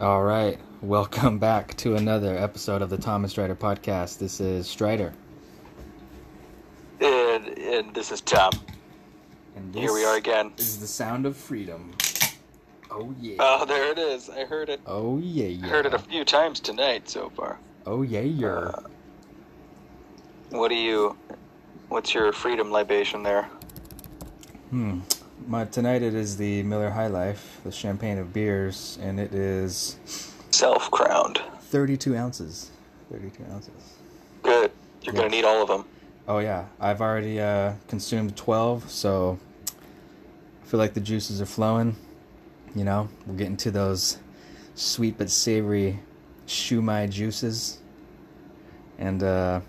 All right, welcome back to another episode of the Thomas Strider podcast. This is Strider, And, and this is Tom. and Here we are again. This is the sound of freedom. Oh yeah. Oh, there it is. I heard it. oh yeah. yeah. I heard it a few times tonight so far. Oh yeah. Yeah. Uh, What do you? What's your freedom libation there? hmm. My tonight it is the Miller High Life, the champagne of beers, and it is Self crowned. 32 ounces. 32 ounces. Good. You're gonna need all of them. Oh yeah, I've already uh, consumed twelve, so I feel like the juices are flowing. You know, we're getting to those sweet but savory shumai juices, and uh,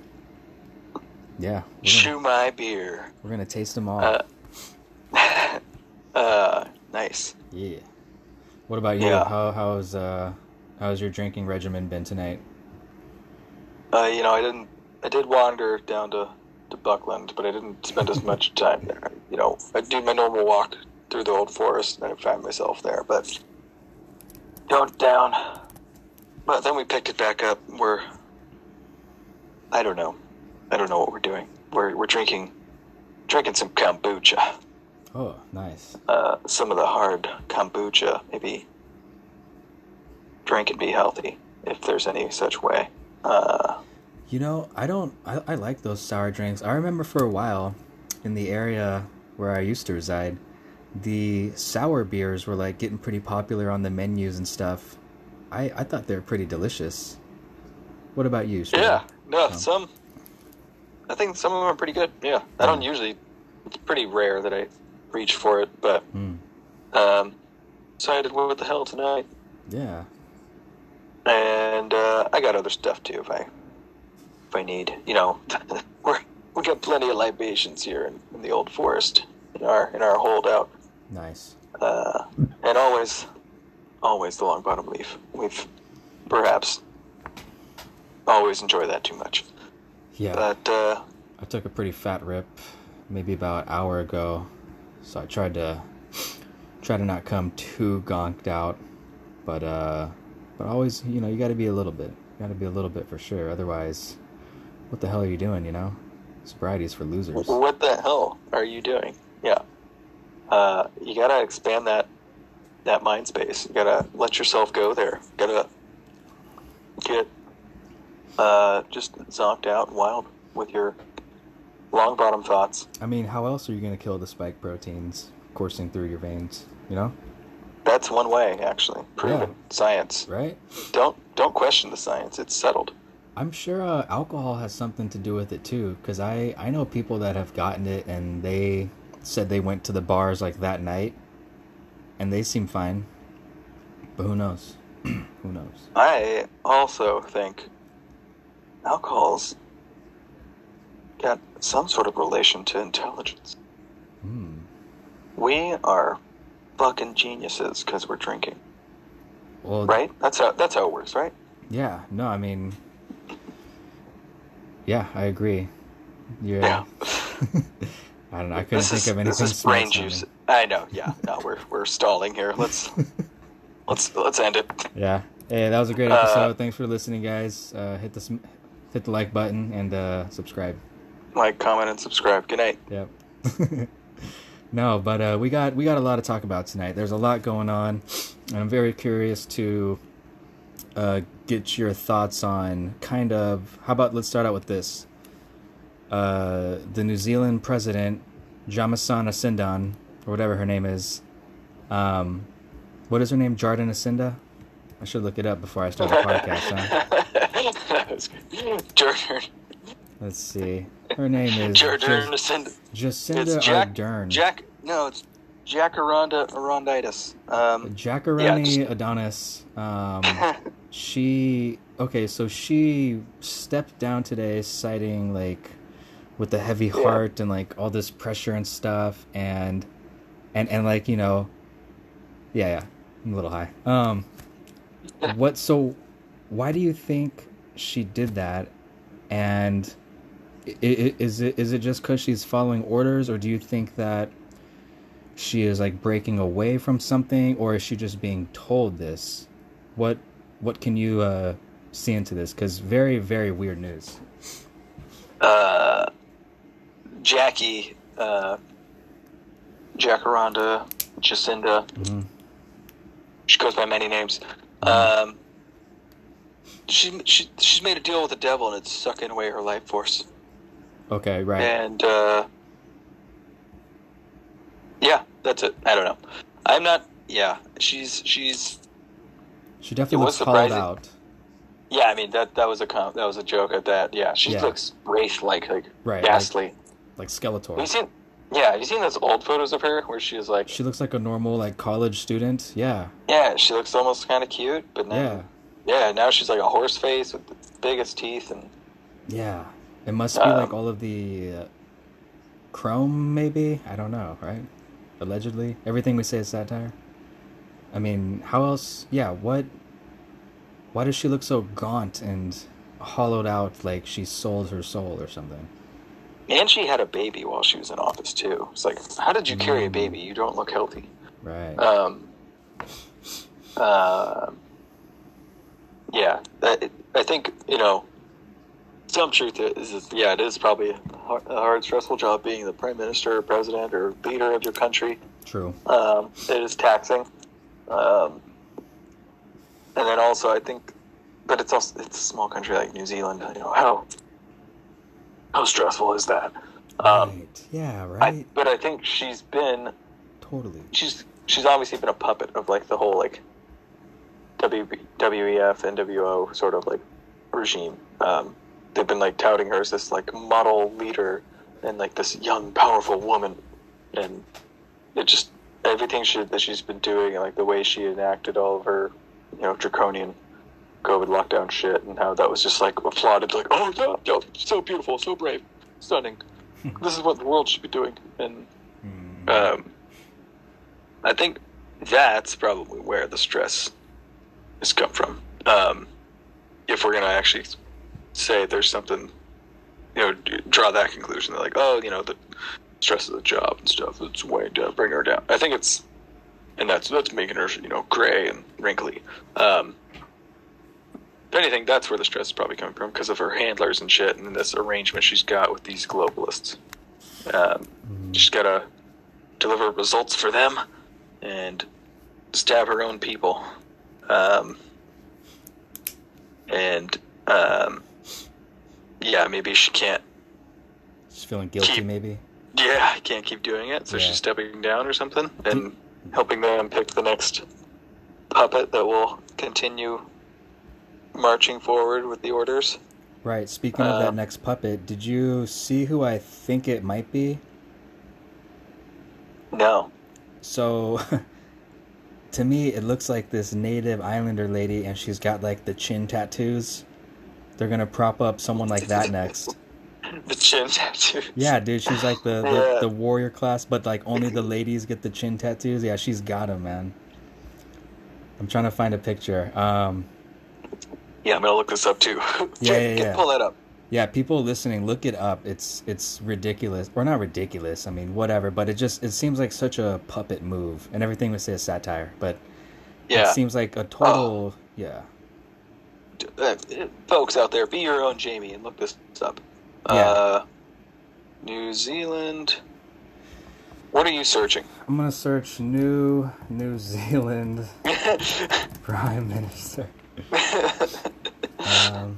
yeah, gonna, Chew beer. we're gonna taste them all. Uh, uh, nice. yeah. What about you? Yeah. How how's uh how's your drinking regimen been tonight? Uh, you know, I didn't. I did wander down to to Buckland, but I didn't spend as much time there. You know, I do my normal walk through the old forest, and I find myself there. But going down, but then we picked it back up. We're, I don't know, I don't know what we're doing. We're we're drinking, drinking some kombucha. Oh, nice. Uh, some of the hard kombucha. Maybe drink and be healthy, if there's any such way. Uh, You know, I don't. I, I like those sour drinks. I remember for a while, in the area where I used to reside, the sour beers were like getting pretty popular on the menus and stuff. I I thought they were pretty delicious. What about you? Strider? Yeah, no, So- some. I think some of them are pretty good. Yeah, I don't usually. It's pretty rare that I reach for it, but Mm, um, decided what the hell tonight, yeah. and uh, I got other stuff too if I if I need. You know, we're we got plenty of libations here in, in the old forest in our in our holdout, Nice. uh, and always always the Longbottom Leaf. We've perhaps always enjoy that too much, Yeah. but. Uh, I took a pretty fat rip, maybe about an hour ago, so I tried to try to not come too gonked out, but uh, but always, you know, you got to be a little bit, you got to be a little bit for sure. Otherwise, what the hell are you doing? You know, sobriety's for losers. What the hell are you doing? Yeah. Uh, you gotta expand that that mind space. You gotta let yourself go there. You gotta get uh, just zonked out and wild with your long bottom thoughts. I mean, how else are you gonna kill the spike proteins coursing through your veins? You know, That's one way, actually. Proven Yeah. science. right? Don't don't question the science. It's settled. I'm sure uh, alcohol has something to do with it too, because I I know people that have gotten it and they said they went to the bars like that night, and they seem fine. But who knows? who knows? I also think alcohol's got some sort of relation to intelligence. Hmm. We are fucking geniuses because we're drinking, Well, right? That's how that's how it works, right? yeah. No, I mean, yeah, I agree. Yeah. I don't know. I couldn't this think is of anything. this is brain juice. I know. Yeah. No, we're we're stalling here. Let's let's let's end it. Yeah. Hey, that was a great Uh, episode. Thanks for listening, guys. Uh, hit the hit the like button and uh, subscribe. Like, comment, and subscribe. Good night. Yep. no, but uh, we got we got a lot to talk about tonight. There's a lot going on, and I'm very curious to uh, get your thoughts on kind of. How about let's start out with this. Uh, the New Zealand president, Jamasana Sindan, or whatever her name is. Um, what is her name? Jardin Asinda? I should look it up before I start the podcast. Huh? That was good. Jordan, Let's see. Her name is Jordan, Jas- Jacinda. It's Jack. Ardern. Jack. No, it's Jacaranda Aronditis. Um, Jacarani Yeah, just- Adonis. Um, she okay, so she stepped down today, citing like with a heavy Yeah. heart and like all this pressure and stuff, and and and like you know, yeah, yeah, I'm a little high. Um, what? So, why do you think she did that? And is it is it just because she's following orders, or do you think that she is like breaking away from something, or is she just being told this? what what can you uh, see into this? Because very very weird news. Uh, Jackie, uh, Jacaranda, Jacinda. hmm She goes by many names. Um, she, she she's made a deal with the devil and it's sucking away her life force. Okay, right. And uh, yeah, that's it. I don't know. I'm not. Yeah, she's she's. She definitely looks surprising. out. Yeah, I mean that that was a that was a joke at that. Yeah, she Yeah. looks wraith like like Right, ghastly. Like Skeletor. Have you seen? Yeah, have you seen those old photos of her where she's like, She looks like a normal like college student. Yeah. yeah, she looks almost kind of cute, but Yeah. yeah, now she's like a horse face with the biggest teeth and Yeah. It must be Um, like all of the uh, chrome, maybe. I don't know, right? Allegedly, everything we say is satire. I mean, how else? Yeah. What? Why does she look so gaunt and hollowed out, like she sold her soul or something? and she had a baby while she was in office too. It's like, how did you carry a Mm. baby? You don't look healthy. Right. Um, uh, yeah, I, I think you know some truth is, is yeah, it is probably a hard, a hard, stressful job being the prime minister, or president, or leader of your country. True. Um, it is taxing, um, and then also I think, but it's also it's a small country like New Zealand. You know how how stressful is that? Um, right. Yeah. I, Right. but I think she's been totally. she's she's obviously been a puppet of like the whole like W WEF NWO sort of like regime. Um, they've been like touting her as this like model leader and like this young powerful woman, and it just everything she that she's been doing and like the way she enacted all of her you know draconian COVID lockdown shit and how that was just like applauded like oh yeah, yeah so beautiful so brave stunning this is what the world should be doing and Mm. um, I think that's probably where the stress has come from. Um, if we're gonna actually say there's something, you know, draw that conclusion, They're like, oh, you know, the stress of the job and stuff, it's way to bring her down. I think it's, and that's that's making her, you know, gray and wrinkly. Um, if anything, that's where the stress is probably coming from because of her handlers and shit, and this arrangement she's got with these globalists. Um, Mhm. She's got to deliver results for them and stab her own people. Um, and um, yeah, maybe she can't. She's feeling guilty, keep- maybe. Yeah, can't keep doing it, so Yeah. she's stepping down or something and helping them pick the next puppet that will continue marching forward with the orders. Right. Speaking of that Um, next puppet, did you see who I think it might be? No. So, to me, it looks like this native islander lady, and she's got like the chin tattoos. They're gonna prop up someone like that next. The chin tattoo. Yeah, dude, she's like the, the, Yeah. the warrior class, but like only the ladies get the chin tattoos. Yeah, she's got them, man. I'm trying to find a picture. Um, Yeah, I'm gonna look this up too. Yeah, yeah, yeah. Pull that up. yeah, people listening, look it up. It's it's ridiculous, or not ridiculous. I mean, whatever. But it just it seems like such a puppet move, and everything we say is satire. But Yeah. it seems like a total yeah. Uh, folks out there, be your own Jamie and look this up. Yeah. Uh, New Zealand. What are you searching? I'm gonna search new New Zealand Prime Minister. Um,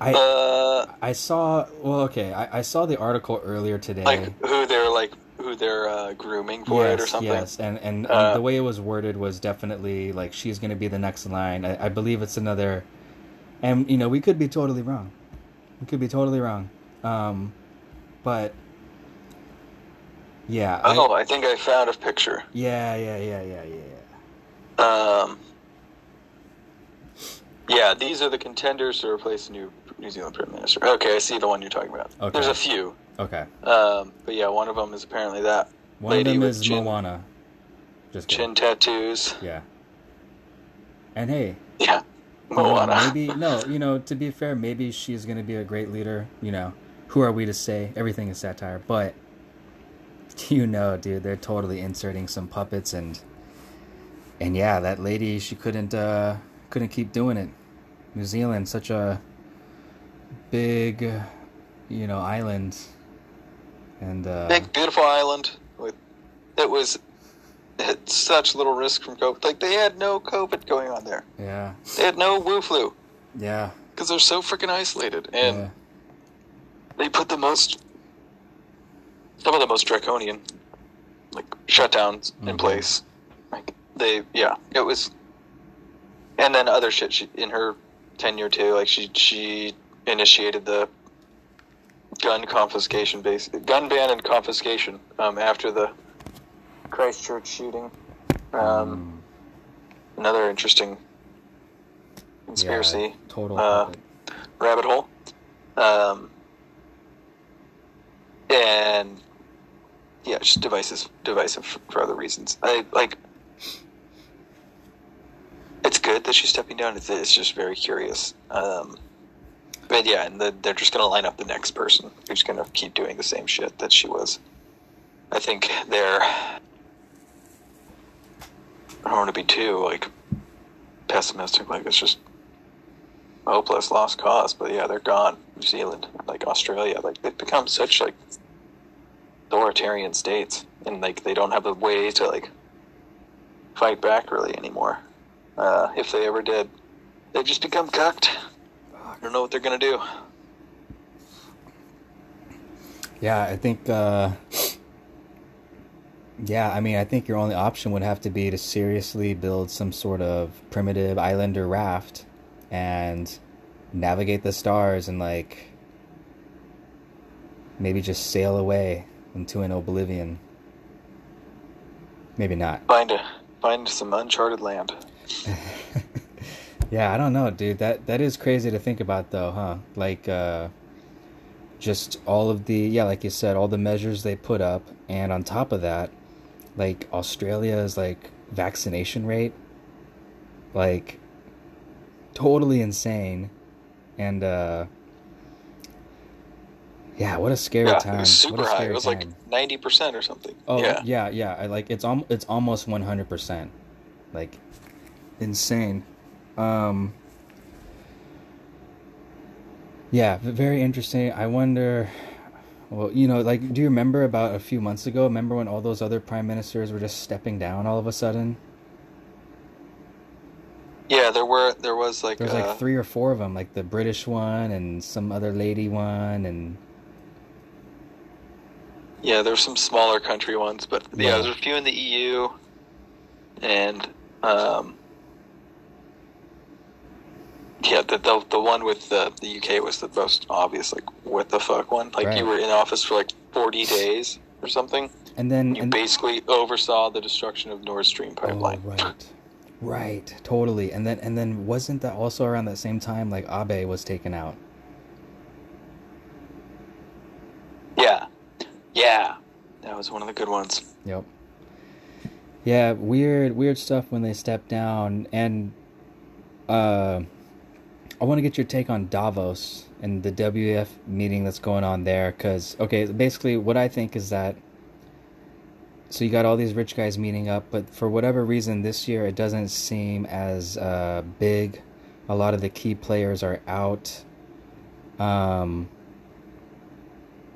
I uh, I saw well okay I, I saw the article earlier today. like who they're like who they're uh, grooming for it or something. yes, and and, Uh, the way it was worded was definitely like she's gonna be the next line. I, I believe it's another, and you know we could be totally wrong. We could be totally wrong, um, but yeah, I- Oh, I think I found a picture. yeah, yeah, yeah, yeah, yeah. yeah. Um, yeah, these are the contenders to replace the new New Zealand Prime Minister. Okay, I see the one you're talking about. Okay. There's a few, Okay, um, but yeah, one of them is apparently that one Lady of them with is chin- Moana. Just chin tattoos. Yeah. And hey, Yeah, know, maybe no, you know, to be fair, maybe she's gonna be a great leader. You know, who are we to say? Everything is satire, but you know, dude, they're totally inserting some puppets and and yeah, that lady she couldn't uh, couldn't keep doing it. New Zealand, such a big, you know, island, and uh, Big beautiful island with it was had such little risk from COVID. Like they had no COVID going on there. yeah, They had no Wu flu yeah, because they're so freaking isolated, and yeah, they put the most some of the most draconian like shutdowns in Mhm. place. Like they, yeah, it was. And then other shit she, in her tenure too. Like she she initiated the gun confiscation base gun ban and confiscation um, after the Christchurch shooting. Um, Mm, Another interesting yeah, conspiracy total. uh, rabbit hole. Um, and yeah, just devices, divisive for, for other reasons. I like. It's good that she's stepping down. It's, it's just very curious. Um, but yeah, and the, they're just going to line up the next person who's going to keep doing the same shit that she was. I think they're. I don't want to be too like pessimistic. Like it's just hopeless, lost cause. But yeah, they're gone. New Zealand, like Australia, like they've become such like authoritarian states, and like they don't have a way to like fight back really anymore. Uh, if they ever did, they've just become cucked. I don't know what they're gonna do. Yeah, I think. Uh, yeah, I mean, I think your only option would have to be to seriously build some sort of primitive islander raft and navigate the stars and like maybe just sail away into an oblivion. Maybe not. Find a find some uncharted land. yeah, I don't know, dude. That that is crazy to think about though, huh? Like uh just all of the yeah, like you said, all the measures they put up and on top of that, like Australia's like vaccination rate like totally insane and uh yeah, what a scary Yeah, time. it was super what a high. It was time. like ninety percent or something. Oh yeah. yeah, yeah. I like it's al- it's almost one hundred percent, like insane. Um, yeah, very interesting. I wonder. Well, you know, like, do you remember about a few months ago? Remember when all those other prime ministers were just stepping down all of a sudden? Yeah, there were there was like, There was uh, like three or four of them, like the British one and some other lady one, and yeah, there's some smaller country ones, but yeah, Yeah. there's a few in the EU, and um, yeah, the, the the one with the the UK was the most obvious, like what the fuck one. Like Right. you were in office for like 40 days or something. and then you and, basically oversaw the destruction of Nord Stream pipeline. Oh, right. Right, totally. And then and then wasn't that also around that same time like Abe was taken out? Yeah, yeah, that was one of the good ones. Yep. Yeah, weird weird stuff when they step down and uh I want to get your take on Davos and the WF meeting that's going on there cuz okay, basically what I think is that so you got all these rich guys meeting up, but for whatever reason this year it doesn't seem as uh, big. A lot of the key players are out. Um,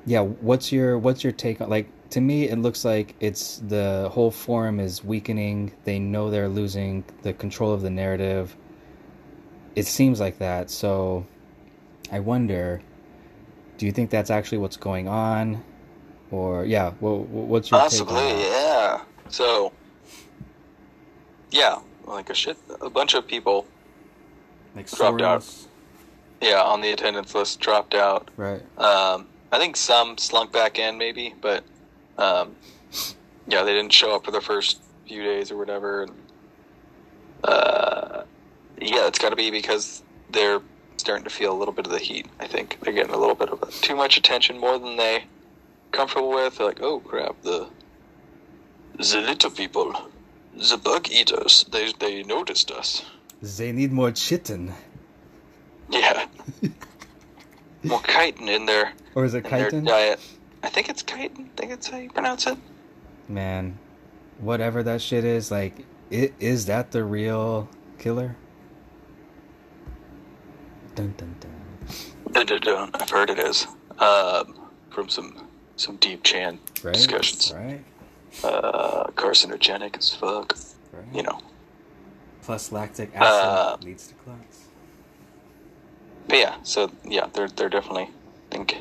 yeah, what's your what's your take on like? To me, it looks like it's the whole forum is weakening. They know they're losing the control of the narrative. It seems like that. So, I wonder. Do you think that's actually what's going on? Or yeah, well, what's your Possibly, take on yeah. So, yeah, like a shit, a bunch of people, Like Dropped out. Yeah, on the attendance list dropped out. Right. Um, I think some slunk back in, maybe, but um, yeah, they didn't show up for the first few days or whatever. And, uh, yeah, it's got to be because they're starting to feel a little bit of the heat. I think they're getting a little bit of too much attention, more than they comfortable with. They're like, oh crap, the the little people, the bug eaters, they they noticed us. They need more chitin. Yeah, more chitin in their Or is it chitin? diet. I think it's chitin. I think it's how you pronounce it. Man, whatever that shit is, like, I is that the real killer? Dun dun dun. Dun, dun, dun. I've heard it is um, from some some deep chan Right. discussions. Right. Uh, carcinogenic as fuck. Right. You know. Plus lactic acid Uh, leads to clots. But yeah, so yeah, they're they're definitely I think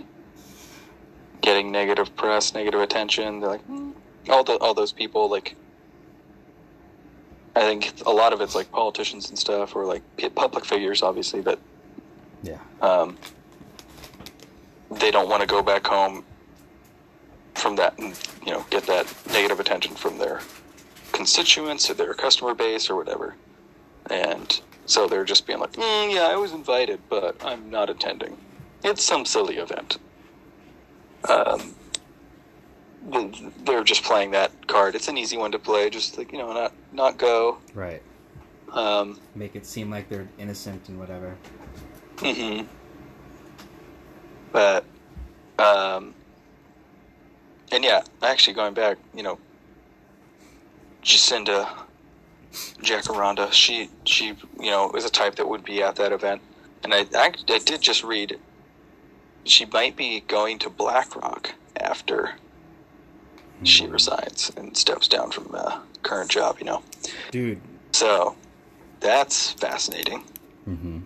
getting negative press, negative attention. They're like "Hmm." all the all those people like. I think a lot of it's like politicians and stuff, or like public figures, obviously, that Yeah. um, they don't want to go back home from that and you know get that negative attention from their constituents or their customer base or whatever and so they're just being like mm, yeah i was invited but i'm not attending it's some silly event um, they're just playing that card it's an easy one to play just like you know not not go Right. um, Make it seem like they're innocent and whatever. Hmm But, um, and yeah, actually going back, you know, Jacinda Jacaranda, she, she, you know, is a type that would be at that event. And I, I, I did just read she might be going to BlackRock after she Hmm. resigns and steps down from the current job, you know. Dude. So that's fascinating Mm-hmm.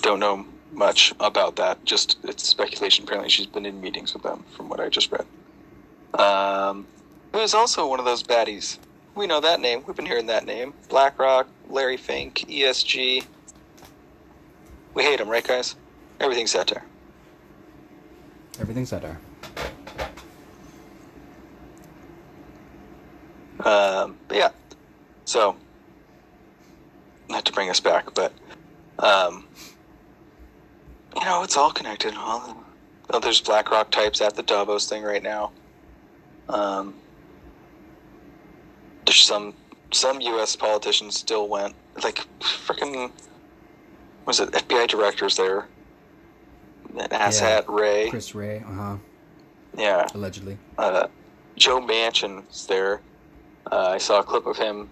Don't know much about that. Just it's speculation. Apparently, she's been in meetings with them, from what I just read. Um, who's also one of those baddies. We know that name. We've been hearing that name. BlackRock, Larry Fink, ESG. We hate him, right, guys? Everything's satire. Everything's at our. Um, but yeah, so not to bring us back, but um, you know, it's all connected. All oh, there's BlackRock types at the Davos thing right now. Um, there's some some U.S. politicians still went, like freaking was it FBI directors there? That asshat Wray, Chris Wray, uh huh. yeah Allegedly. uh, Joe Manchin's there. Uh, I saw a clip of him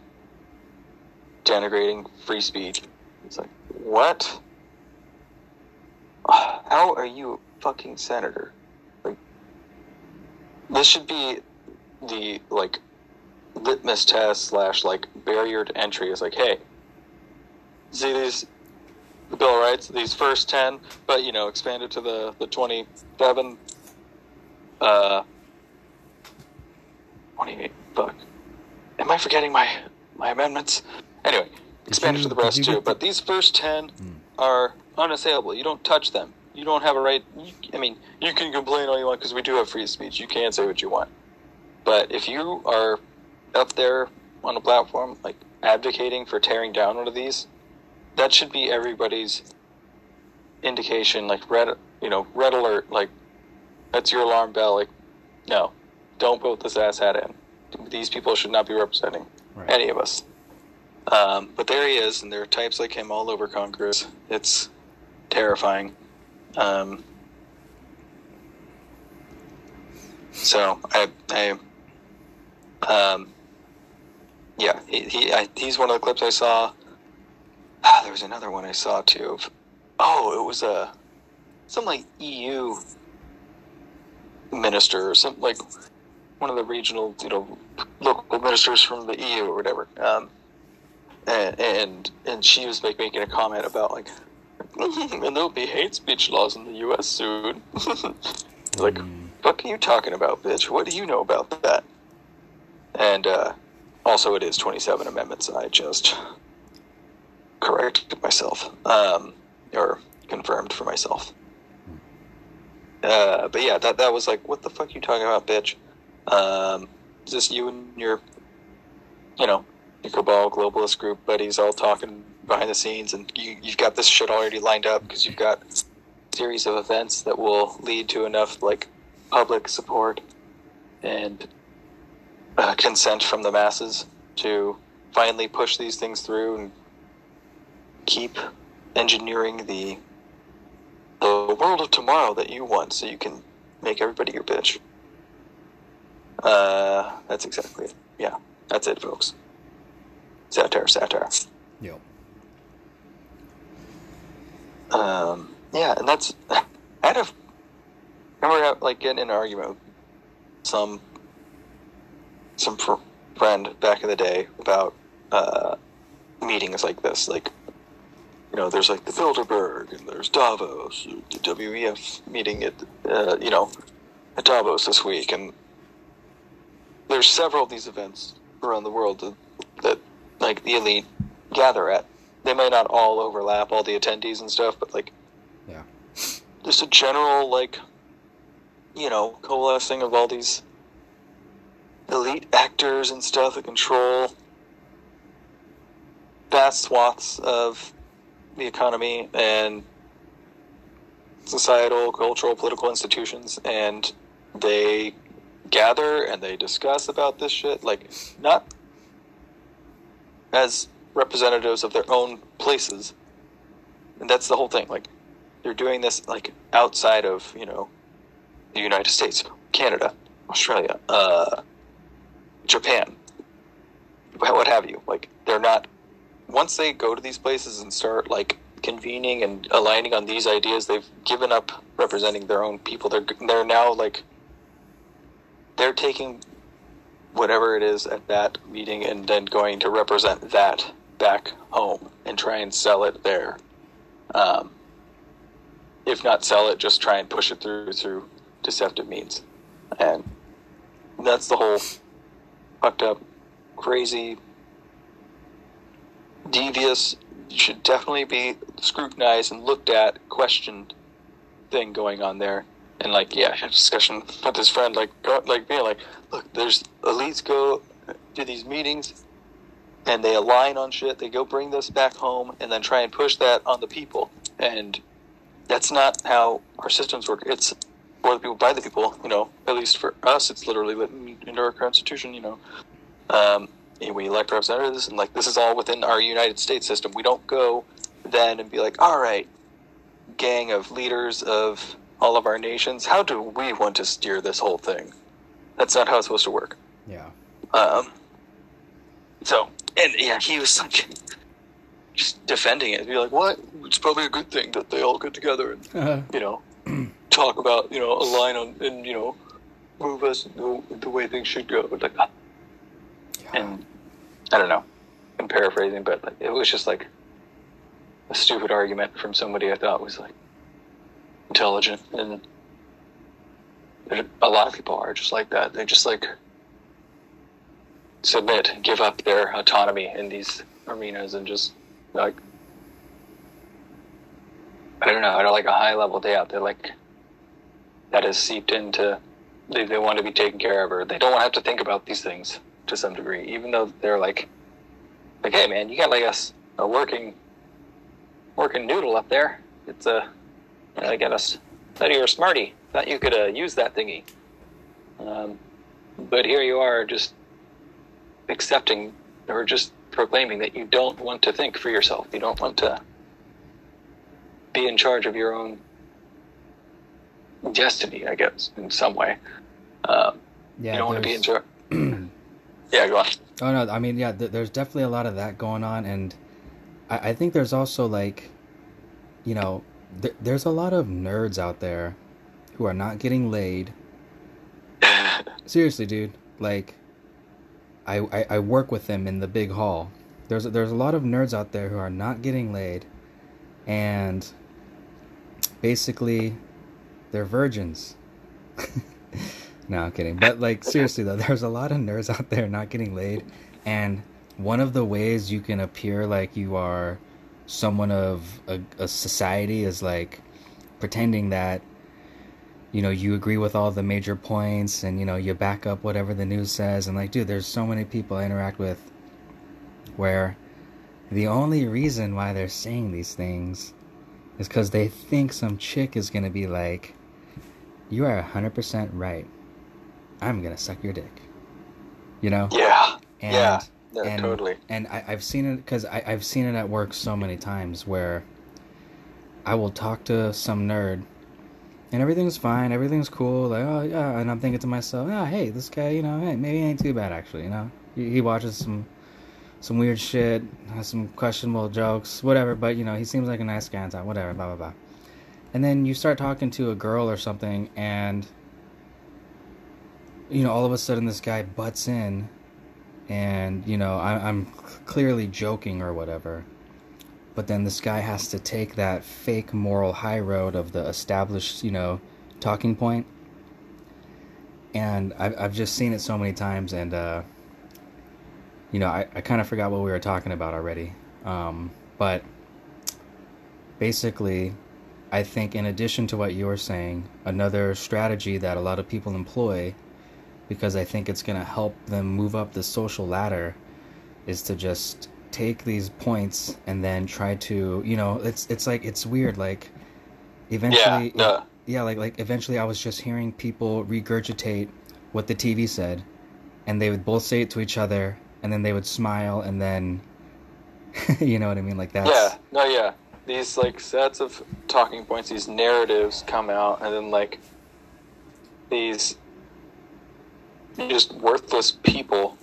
denigrating free speech. It's like, what? How are you a fucking senator? Like, this should be the like litmus test slash like barrier to entry. Is like, hey, see these the Bill of Rights, these first ten, but you know, expanded to the the twenty seven. Uh, 28. Fuck. Am I forgetting my my amendments? Anyway, expanded you- to the rest too. the- But these first 10 Hmm. are unassailable. You don't touch them. You don't have a right. You, I mean, you can complain all you want because we do have free speech. You can say what you want. But if you are up there on a platform like advocating for tearing down one of these, that should be everybody's indication. Like red, you know, red alert. Like that's your alarm bell. Like, no, don't put this asshat in. These people should not be representing Right. any of us. Um, but there he is, and there are types like him all over Congress. It's terrifying. Um, so I, I, um, yeah, he, he I, he's one of the clips I saw. Ah, there was another one I saw too. Of, oh, it was a some like EU minister or some like one of the regional, you know, local ministers from the EU or whatever. Um, and, and and she was like making a comment about like, and there'll be hate speech laws in the U.S. soon. like, Mm. what are you talking about, bitch? What do you know about that? And uh, also, it is 27 amendments. I just corrected myself, um, or confirmed for myself. Uh, but yeah, that that was like, what the fuck are you talking about, bitch? Um, is this you and your, you know, your cabal globalist group buddies all talking behind the scenes, and you you've got this shit already lined up because you've got a series of events that will lead to enough like public support and uh, consent from the masses to finally push these things through and keep engineering the the world of tomorrow that you want, so you can make everybody your bitch. Uh, that's exactly it. Yeah, that's it, folks. satire, satire. Yep. Um, yeah, and that's I had a remember like getting in an argument with some some fr- friend back in the day about uh, meetings like this, like you know, there's like the Bilderberg and there's Davos, the WEF meeting at uh, you know at Davos this week, and there's several of these events around the world that, that like the elite gather at. They may not all overlap all the attendees and stuff, but like Yeah. just a general like you know coalescing of all these elite actors and stuff that control vast swaths of the economy and societal, cultural, political institutions, and they gather and they discuss about this shit, like not as representatives of their own places. And that's the whole thing. Like they're doing this like outside of, you know, the United States, Canada, Australia, uh, Japan, what have you. Like they're not once they go to these places and start like convening and aligning on these ideas, they've given up representing their own people. They're they're now like they're taking whatever it is at that meeting and then going to represent that back home and try and sell it there. Um, if not sell it, just try and push it through through deceptive means, and that's the whole fucked up, crazy devious should definitely be scrutinized and looked at, questioned thing going on there. And like, yeah, I had a discussion with his friend, like, like being like, look, there's elites go to these meetings, and they align on shit. They go bring this back home, and then try and push that on the people. And that's not how our systems work. It's for the people, by the people. You know, at least for us, it's literally written into our constitution. You know, um, and we elect representatives, and like this is all within our United States system. We don't go then and be like, all right, gang of leaders of all of our nations, how do we want to steer this whole thing? That's not how it's supposed to work. Yeah. Um, so, and yeah, he was like just defending it. Be like, what? It's probably a good thing that they all get together and Uh, you know talk about you know align on and you know move us the, the way things should go. Like, and I don't know, I'm paraphrasing, but like, it was just like a stupid argument from somebody I thought was like intelligent, and a lot of people are just like that. They just like submit, give up their autonomy in these arenas, and just like I don't know, at like a high level doubt, they're like that has seeped into they, they want to be taken care of, or they don't want to have to think about these things to some degree, even though they're like, like, hey man, you got like a working, working noodle up there. It's a, I got us. Thought you were a smarty. Thought you could uh, use that thingy. Um, but here you are, just accepting or just proclaiming that you don't want to think for yourself. You don't want to be in charge of your own destiny, I guess, in some way. Um, yeah. you don't want to be in charge. yeah, go on. Oh no, I mean, yeah, th- there's definitely a lot of that going on, and I, I think there's also like, you know, th- there's a lot of nerds out there who are not getting laid. Seriously, dude, like, I, I I work with them in the big hall. There's there's a lot of nerds out there who are not getting laid, and basically, they're virgins. no, I'm kidding. But like seriously though, there's a lot of nerds out there not getting laid, and one of the ways you can appear like you are someone of a, a society is like pretending that you know you agree with all the major points and you know you back up whatever the news says. And like dude there's so many people i interact with where the only reason why they're saying these things is because they think some chick is gonna be like you are 100% right. I'm gonna suck your dick. You know? Yeah, and yeah, and, totally. and I, I've seen it because I've seen it at work so many times where I will talk to some nerd and everything's fine, everything's cool, like oh yeah, and I'm thinking to myself, ah, hey, this guy, you know, hey, maybe he ain't too bad actually, you know. He, he watches some some weird shit, has some questionable jokes, whatever. But you know, he seems like a nice guy time, whatever, blah blah blah. And then you start talking to a girl or something, and you know, all of a sudden this guy butts in, and you know, I, I'm clearly joking or whatever. But then this guy has to take that fake moral high road of the established, you know, talking point. And I've, I've just seen it so many times, and uh, you know, I, I kind of forgot what we were talking about already. Um, but basically, I think in addition to what you were saying, another strategy that a lot of people employ, because I think it's going to help them move up the social ladder, is to just take these points and then try to, you know, it's it's like it's weird. Like eventually, Yeah, no. yeah, like like eventually, I was just hearing people regurgitate what the TV said, and they would both say it to each other, and then they would smile, and then, you know what I mean? Like that Yeah, no, yeah. These like sets of talking points, these narratives come out, and then like these just worthless people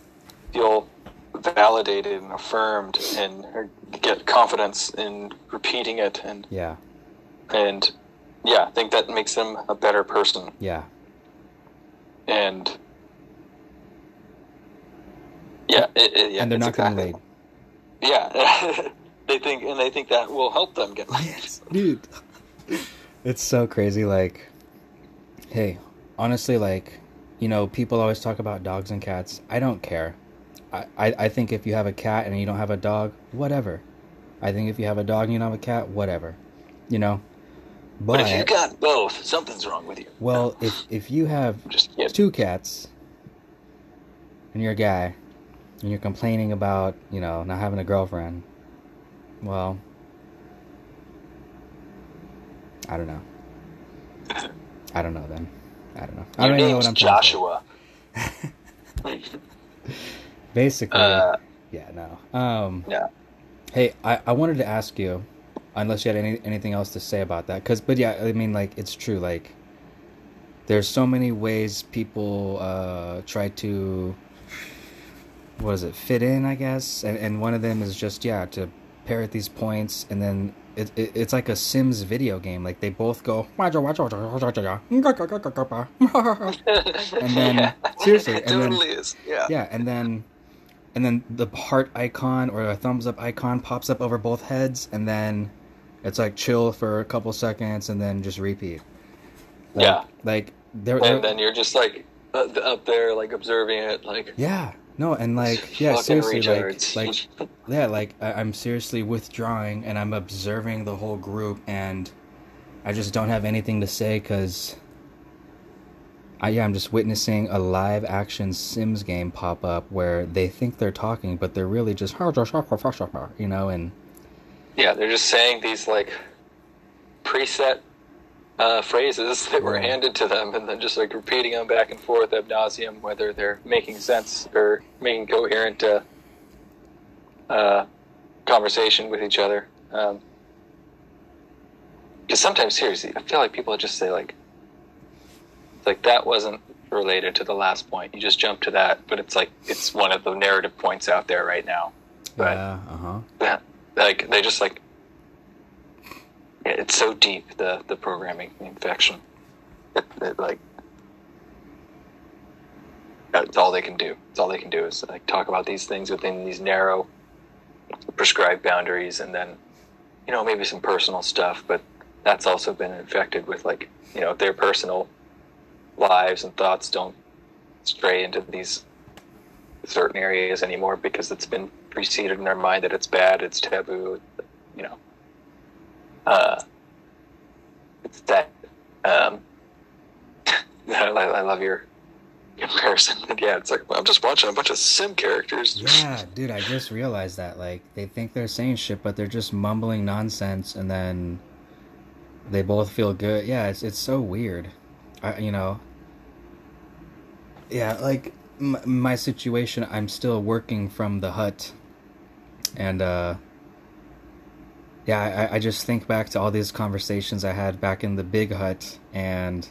feel validated and affirmed, and get confidence in repeating it, and yeah, and yeah, I think that makes them a better person, yeah, and yeah, it, it, yeah and they're not exactly- laid. Yeah, they think, and they think that will help them get laid. dude. It's so crazy. Like, hey, honestly, like, you know, people always talk about dogs and cats. I don't care. I, I, think if you have a cat and you don't have a dog, whatever. I think if you have a dog and you don't have a cat, whatever. You know? But if you got both, something's wrong with you. well, if if you have Just two cats and you're a guy and you're complaining about, you know, not having a girlfriend, well, I don't know. I don't know then. I don't know. I don't know what I'm trying to say. Joshua. Basically, Uh, yeah, no. Um, yeah. Hey, I, I wanted to ask you, unless you had any anything else to say about that, because but yeah, I mean like it's true. Like, there's so many ways people uh, try to, what is it, fit in, I guess, and and one of them is just yeah to parrot these points, and then it, it it's like a Sims video game. Like they both go and then seriously, and then totally is. Yeah. yeah, and then and then the heart icon or a thumbs up icon pops up over both heads, and then it's like chill for a couple seconds, and then just repeat. Like, Yeah. like there. And then you're just like uh, up there, like observing it, like yeah, no, and like yeah, seriously, retards. like like yeah, like I, I'm seriously withdrawing, and I'm observing the whole group, and I just don't have anything to say because. I, yeah, I'm just witnessing a live action Sims game pop up where they think they're talking, but they're really just you know, and yeah, they're just saying these like preset uh, phrases that were handed to them, and then just like repeating them back and forth ad nauseum, whether they're making sense or making coherent uh, uh, conversation with each other. Because sometimes, seriously, I feel like people just say like, like that wasn't related to the last point. You just jump to that, but it's like it's one of the narrative points out there right now. But yeah, uh huh. yeah, like they just like yeah, it's so deep the the programming infection. It, it, like that's all they can do. It's all they can do is like talk about these things within these narrow prescribed boundaries, and then you know maybe some personal stuff, but that's also been infected with like you know their personal lives and thoughts don't stray into these certain areas anymore because it's been preceded in our mind that it's bad, it's taboo, you know. Uh, it's that. Um, I, I love your comparison. yeah, it's like I'm just watching a bunch of sim characters. Yeah, dude, I just realized that. Like, they think they're saying shit, but they're just mumbling nonsense, and then they both feel good. Yeah, it's it's so weird. I, you know. Yeah, like m- my situation, I'm still working from the hut, and uh. Yeah, I, I just think back to all these conversations I had back in the big hut, and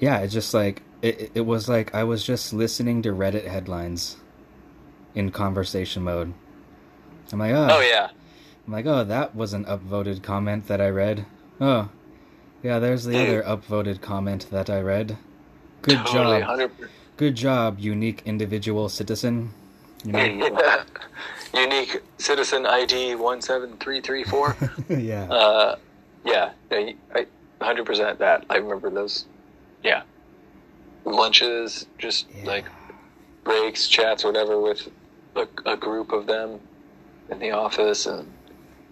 yeah, it's just like it, it was like I was just listening to Reddit headlines in conversation mode. I'm like, oh, Oh yeah. I'm like, oh, that was an upvoted comment that I read. Oh, yeah, there's the other upvoted comment that I read. Good totally, job, 100 good job, unique individual citizen. You know? Yeah. Unique citizen ID one seven three three four. yeah. Uh, yeah, I, I, 100% that. I remember those. Yeah, lunches, just Yeah. like breaks, chats, whatever, with a, a group of them in the office, and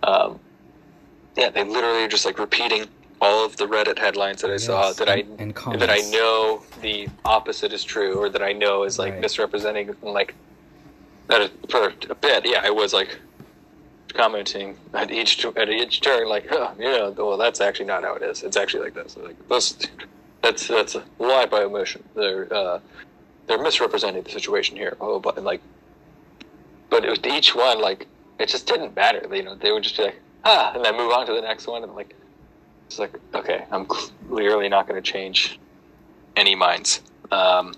um, yeah, they literally are just like repeating all of the Reddit headlines that I saw that I and that I know the opposite is true, or that I know is like Right. misrepresenting, like that for a bit. Yeah, I was like commenting at each at each turn, like, oh, yeah, well, that's actually not how it is. It's actually like this. Like this, that's that's a lie by omission. They're uh, they're misrepresenting the situation here. Oh, but and like, but it was each one like it just didn't matter. You know, they would just be like, ah, and then move on to the next one, and like, it's like, okay, I'm clearly not going to change any minds. Um,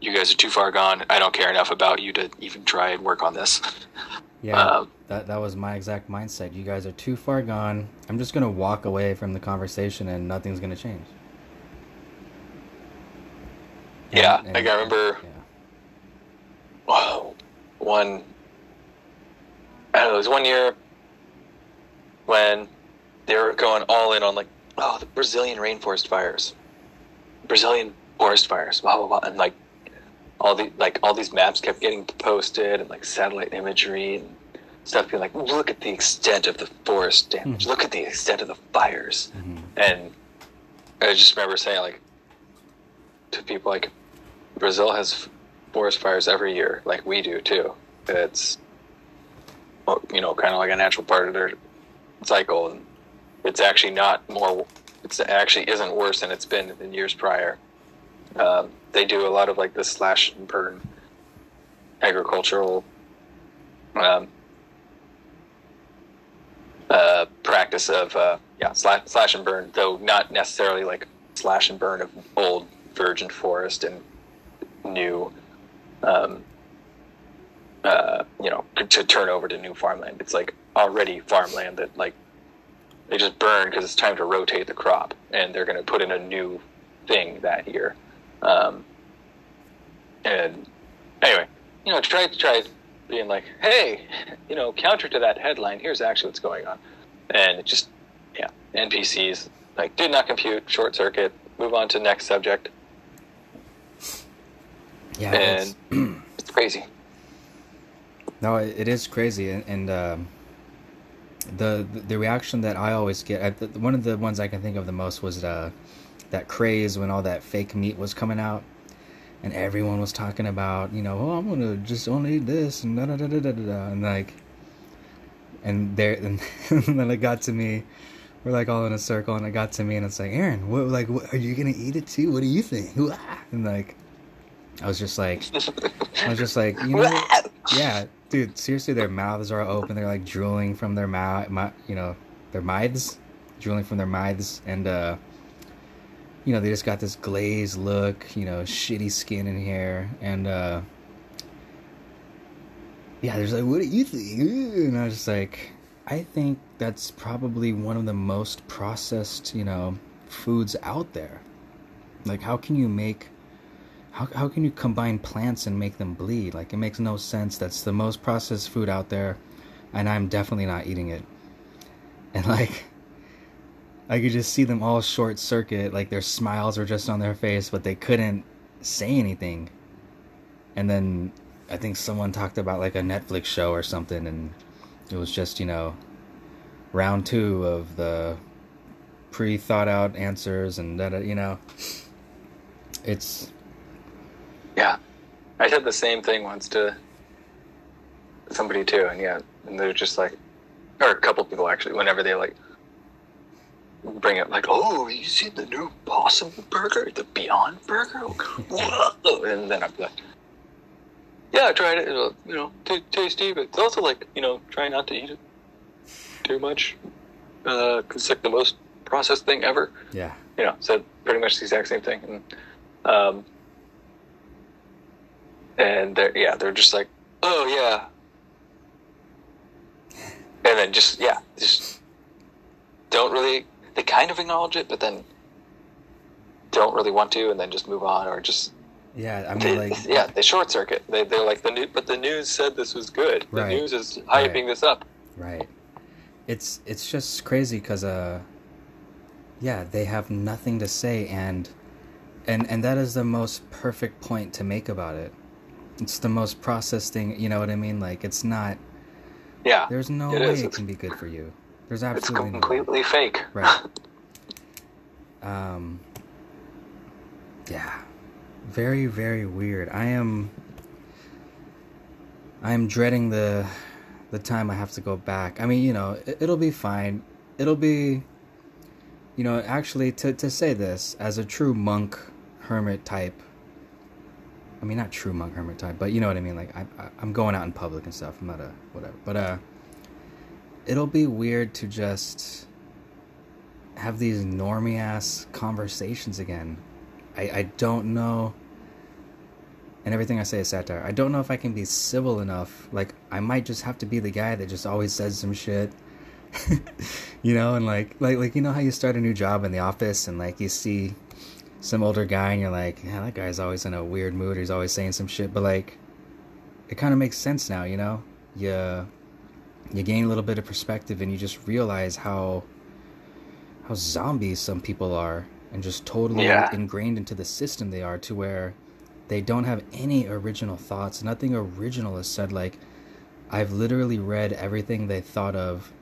you guys are too far gone. I don't care enough about you to even try and work on this. Yeah, Um, that that was my exact mindset. You guys are too far gone. I'm just gonna walk away from the conversation, and nothing's gonna change. And- Yeah, and- like I remember Yeah. oh, one. I don't know. It was one year when they were going all in on like, oh, the Brazilian rainforest fires, Brazilian forest fires, blah blah blah, and like all the like all these maps kept getting posted and like satellite imagery and stuff being like, look at the extent of the forest damage, Mhm. look at the extent of the fires, Mhm. and I just remember saying like to people like Brazil has forest fires every year, like we do too. It's you know kind of like a natural part of their cycle, and it's actually not more. It's actually isn't worse than it's been in years prior. Um, they do a lot of like the slash and burn agricultural um, uh, practice of uh, yeah slash, slash and burn, though not necessarily like slash and burn of old virgin forest and new, um, uh, you know, to turn over to new farmland. It's like already farmland that like they just burn because it's time to rotate the crop, and they're going to put in a new thing that year. Um, and anyway, you know, try try being like, hey, you know, counter to that headline. Here's actually what's going on, and it just yeah, NPCs like did not compute, short circuit, move on to next subject, Yeah, and it's, it's crazy. no, it it is crazy, and, and um, the the reaction that I always get, I, one of the ones I can think of the most was uh, that craze when all that fake meat was coming out, and everyone was talking about, you know, oh, I'm gonna just only eat this and da da da da da da, and like, and there, and, then it got to me. We're like all in a circle, and it got to me, and it's like, Aaron, what, like, what, are you gonna eat it too? What do you think? And like, I was just like, I was just like, you know, yeah, dude. Seriously, their mouths are open. They're like drooling from their mouth, you know, their mouths, drooling from their mouths, and uh, you know, they just got this glazed look, you know, shitty skin and hair, and uh, yeah, there's like, what do you think? And I was just like, I think that's probably one of the most processed, you know, foods out there. Like, how can you make how, how can you combine plants and make them bleed? Like it makes no sense. That's the most processed food out there, and I'm definitely not eating it. And like, I could just see them all short circuit. Like their smiles were just on their face, but they couldn't say anything. And then I think someone talked about like a Netflix show or something, and it was just you know, round two of the pre thought out answers and da. You know, it's Yeah, I said the same thing once to somebody too, and yeah, and they're just like, or a couple people actually. Whenever they like bring up like, oh, you seen the new Possum Burger, the Beyond Burger? Whoa! And then I'm like, yeah, I tried it. It you know, t- tasty, but it's also like you know, try not to eat it too much. Uh, it's like the most processed thing ever yeah. you know, said pretty much the exact same thing. And, um, and they're, yeah, they're just like, oh yeah, and then just yeah, just don't really. They kind of acknowledge it, but then don't really want to, and then just move on, or just Yeah, I mean, they, like, yeah, they short circuit. They they're like the new, but the news said this was good. The Right. news is hyping Right. this up. Right. It's it's just crazy because uh, yeah, they have nothing to say, and and and that is the most perfect point to make about it. It's the most processed thing. You know what I mean? Like it's not. Yeah, There's no It way is. it It's- can be good for you. There's it's absolutely no way. completely fake. Right. Um. Yeah. Very very weird. I am. I am dreading the, the time I have to go back. I mean, you know, it, it'll be fine. It'll be. You know, actually, to to say this as a true monk, hermit type. I mean, not true monk hermit type, but you know what I mean. Like, I, I I'm going out in public and stuff. I'm not a whatever, but uh. It'll be weird to just have these normie ass conversations again. I, I don't know. And everything I say is satire. I don't know if I can be civil enough. Like, I might just have to be the guy that just always says some shit. you know, and like, like, like, you know how you start a new job in the office and like you see some older guy and you're like, yeah, that guy's always in a weird mood. He's always saying some shit. But like, it kind of makes sense now, you know? You, you gain a little bit of perspective and you just realize how how zombies some people are and just totally Yeah. ingrained into the system they are to where they don't have any original thoughts nothing original is said like i've literally read everything they thought of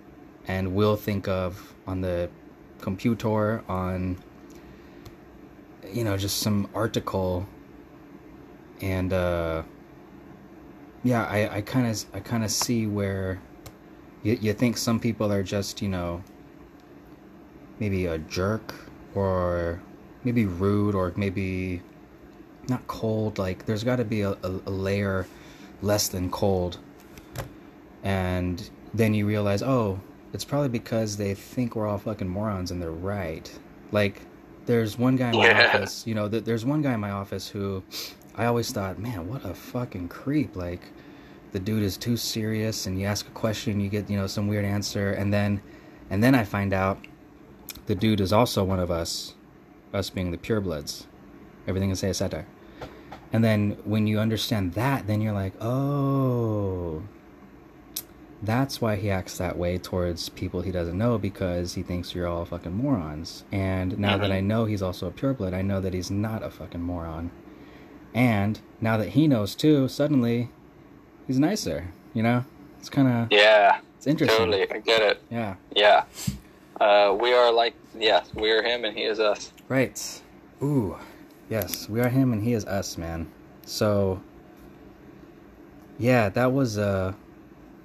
and will think of on the computer on you know just some article. And uh yeah i kind of i kind of see where you, you think some people are just you know maybe a jerk or maybe rude or maybe not cold. Like there's got to be a, a, a layer less than cold. And then you realize oh it's probably because they think we're all fucking morons and they're right. Like there's one guy in my Yeah. office you know th- there's one guy in my office who i always thought man what a fucking creep like the dude is too serious and you ask a question you get you know some weird answer. And then and then i find out the dude is also one of us us being the purebloods. Everything is say is satire and then when you understand that then you're like oh that's why he acts that way towards people he doesn't know because he thinks you're all fucking morons and now that Mhm. i know he's also a pureblood i know that he's not a fucking moron and now that he knows too suddenly he's nicer you know it's kind of Yeah, it's interesting totally. I get it. yeah Yeah, uh, we are like yes, we are him and he is us. Right. Ooh. Yes, we are him and he is us, man. So Yeah, that was uh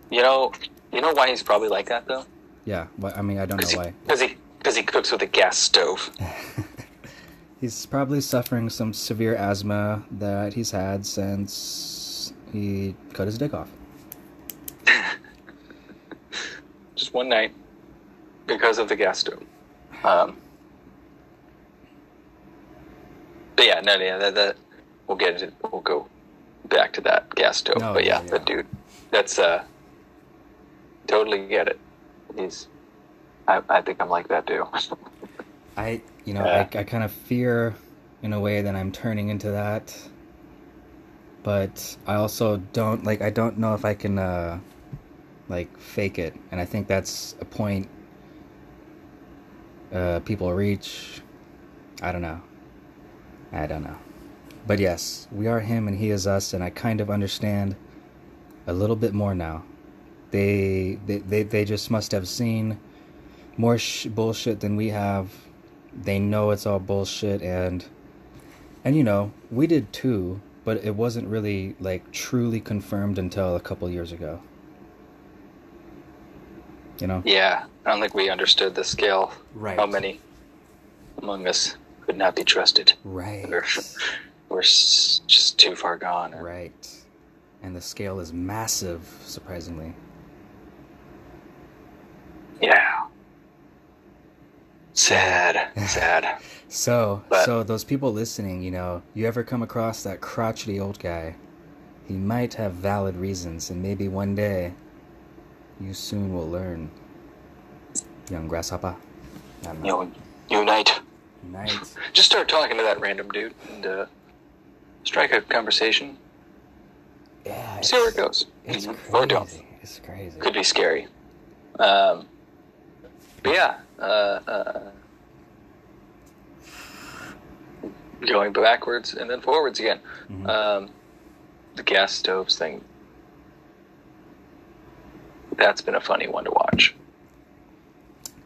You know, you know why he's probably like that though? yeah, wh- I mean I don't know why. Because he because he cooks with a gas stove. He's probably suffering some severe asthma that he's had since he cut his dick off. Just one night because of the gas stove. Um, but yeah, no, yeah, that, that we'll get it. We'll go back to that gas stove. No, but yeah, yeah, the yeah. dude, that's uh, totally get it. He's, I, I think I'm like that too. I you know, Yeah. I I kind of fear in a way that I'm turning into that. But I also don't like I don't know if I can uh like fake it. And I think that's a point uh people reach. I don't know. I don't know. But yes, we are him and he is us and I kind of understand a little bit more now. They they they, they just must have seen more sh- bullshit than we have. They know it's all bullshit and and you know, we did too, but it wasn't really like truly confirmed until a couple years ago. You know? yeah, I don't think we understood the scale. Right. How many among us could not be trusted? Right. We're, we're just too far gone. Right. And the scale is massive, surprisingly. Yeah. Sad. Sad. So, But- so those people listening, you know, you ever come across that crotchety old guy? He might have valid reasons, and maybe one day you soon will learn. Young grasshopper. I don't You know. know, unite. Just start talking to that random dude and uh, strike a conversation. Yeah. See where it goes. It's crazy. Or don't. It's crazy. Could be scary. Um, but yeah, uh, uh, going backwards and then forwards again. Mhm. Um, the gas stoves thing. That's been a funny one to watch.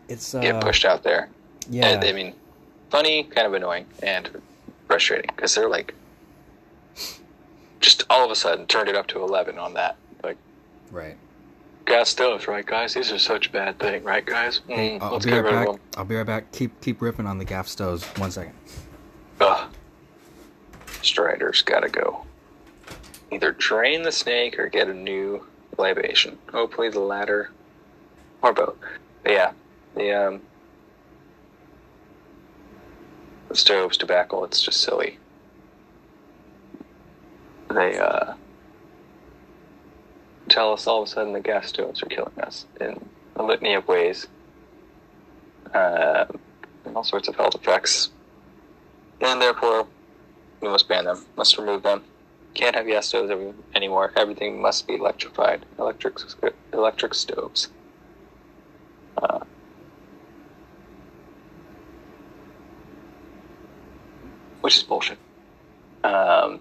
It's uh, Get pushed out there. Yeah. And, I mean, funny, kind of annoying, and frustrating because they're like, just all of a sudden turned it up to 11 on that. Like, right. Gas stoves, right, guys? These are such a bad thing, right, guys? Hey, Mm, I'll let's be get right rid back. of them. I'll be right back. Keep keep ripping on the gaff stoves. One second. Ugh. Strider's gotta go. Either drain the snake or get a new libation. Hopefully the latter. Or both. But yeah. The um the stoves, tobacco, it's just silly. They uh tell us all of a sudden the gas stoves are killing us in a litany of ways. Uh, and all sorts of health effects and therefore we must ban them, must remove them. Can't have gas stoves anymore. Everything must be electrified. Electric electric stoves. Uh, which is bullshit. Um,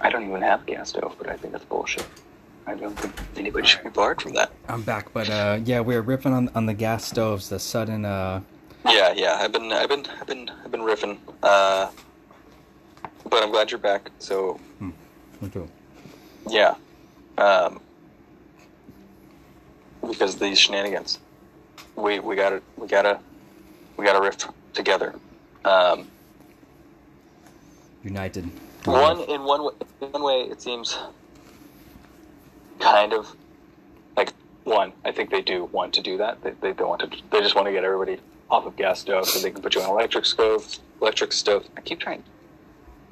I don't even have a gas stove, but I think that's bullshit. I don't think anybody should be barred from that. I'm back, but uh, yeah, we are ripping on on the gas stoves. The sudden uh, Yeah, yeah. I've been, I've been, I've been, I've been riffing. Uh, but I'm glad you're back. So me too. yeah, um, because of these shenanigans, we we got to we gotta we gotta riff together. Um, United. One in one way, one way, it seems kind of like one. I think they do want to do that. They, they don't want to. They just want to get everybody off of gas stoves so they can put you on electric stove. Electric stove. I keep trying,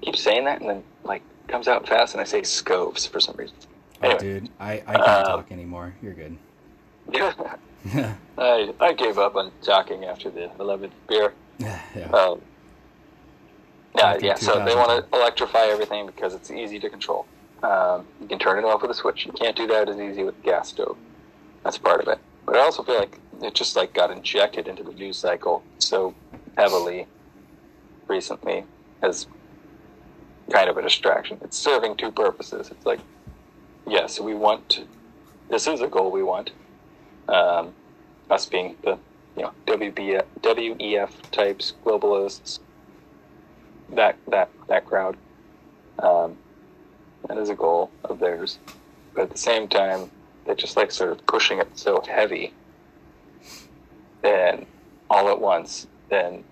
keep saying that, and then like comes out fast, and I say scoves for some reason. Oh, dude, I I can't Um, talk anymore. You're good. Yeah, I I gave up on talking after the eleventh beer. yeah. Um, yeah, yeah. So they want to electrify everything because it's easy to control. Um, you can turn it off with a switch. You can't do that as easy with a gas stove. That's part of it. But I also feel like it just like got injected into the news cycle so heavily recently as kind of a distraction. It's serving two purposes. It's like, yes, we want. This is a goal we want. Um, us being the you know WBF, WEF types, globalists, that that that crowd. Um, that is a goal of theirs, but at the same time, they just like sort of pushing it so heavy, and all at once, then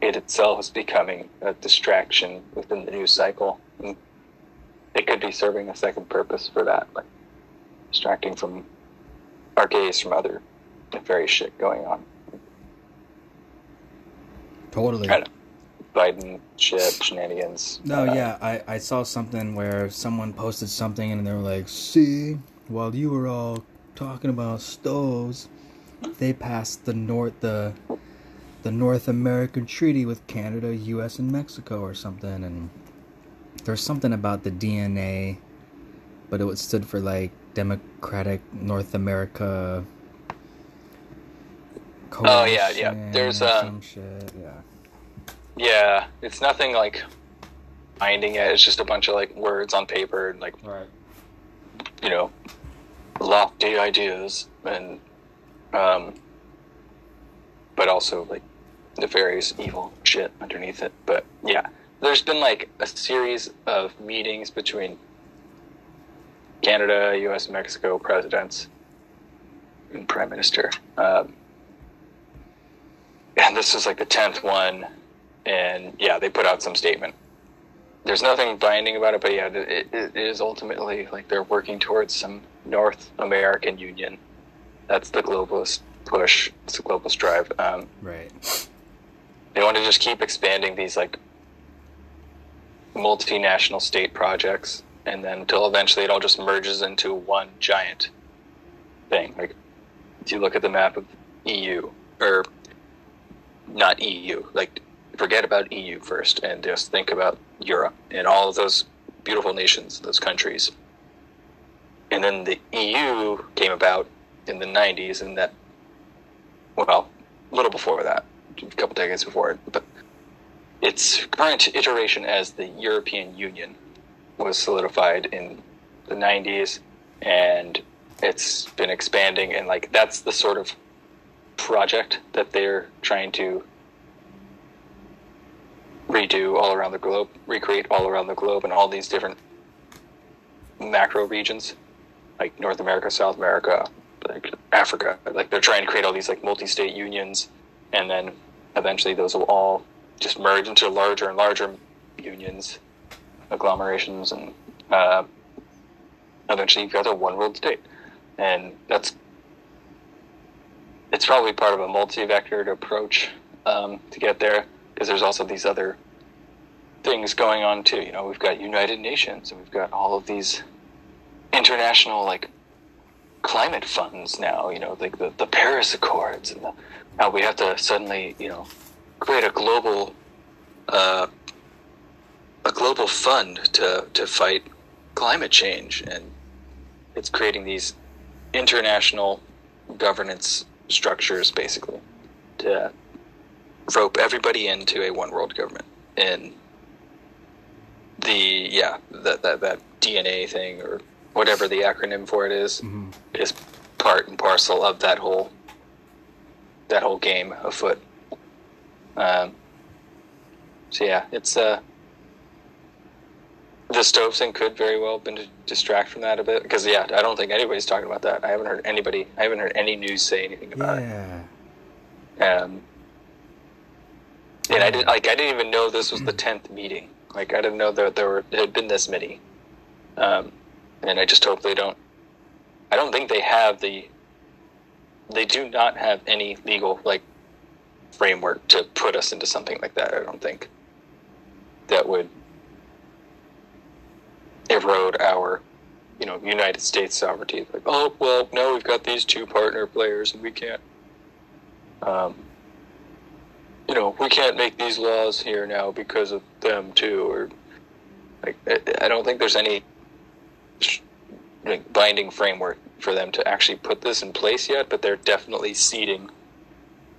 it itself is becoming a distraction within the news cycle. And it could be serving a second purpose for that, like distracting from our gaze from other nefarious shit going on. Totally. Biden shit, shenanigans. No, Uh, yeah, I, I saw something where someone posted something and they were like, "See, while you were all talking about stoves, they passed the North the the North American Treaty with Canada, U.S., and Mexico or something." And there's something about the DNA, but it stood for like Democratic North America. Oh, yeah, yeah. There's, um, some shit. Yeah. Yeah, it's nothing like finding it. It's just a bunch of like words on paper and like Right. you know lofty ideas and um, but also like nefarious evil shit underneath it. But yeah, there's been like a series of meetings between Canada, U.S., Mexico presidents and prime minister. Um, and this is like the tenth one, and yeah, they put out some statement. There's nothing binding about it, but yeah, it, it is ultimately like they're working towards some North American Union. That's the globalist push. It's the globalist drive. Um, Right. they want to just keep expanding these like multinational state projects, and then until eventually it all just merges into one giant thing. Like if you look at the map of EU or not EU, like forget about EU first and just think about Europe and all of those beautiful nations, those countries. And then the EU came about in the 90s, and that, well, a little before that, a couple decades before it, but its current iteration as the European Union was solidified in the 90s, and it's been expanding, and like that's the sort of project that they're trying to redo all around the globe, recreate all around the globe, and all these different macro regions, like North America, South America, like Africa. Like they're trying to create all these like multi-state unions, and then eventually those will all just merge into larger and larger unions, agglomerations, and uh, eventually you've got a one world state, and that's it's probably part of a multi-vectored approach um, to get there because there's also these other things going on too. You know, we've got United Nations and we've got all of these international like climate funds now. You know, like the, the Paris Accords and the, now we have to suddenly you know create a global uh, a global fund to to fight climate change and it's creating these international governance structures basically to rope everybody into a one world government and the yeah that that, that DNA thing or whatever the acronym for it is, Mhm. is part and parcel of that whole that whole game afoot. Um, so yeah, it's uh the stove thing could very well have been to distract from that a bit because yeah, I don't think anybody's talking about that. I haven't heard anybody. I haven't heard any news say anything about Yeah. it. Um, and I didn't like. I didn't even know this was the tenth meeting. Like I didn't know that there were there had been this many. Um, and I just hope they don't. I don't think they have the. They do not have any legal like framework to put us into something like that. I don't think that would erode our, you know, United States sovereignty. Like, oh well, no, we've got these two partner players, and we can't. Um, you know, we can't make these laws here now because of them too, or like I- don't think there's any like binding framework for them to actually put this in place yet. But they're definitely seeding.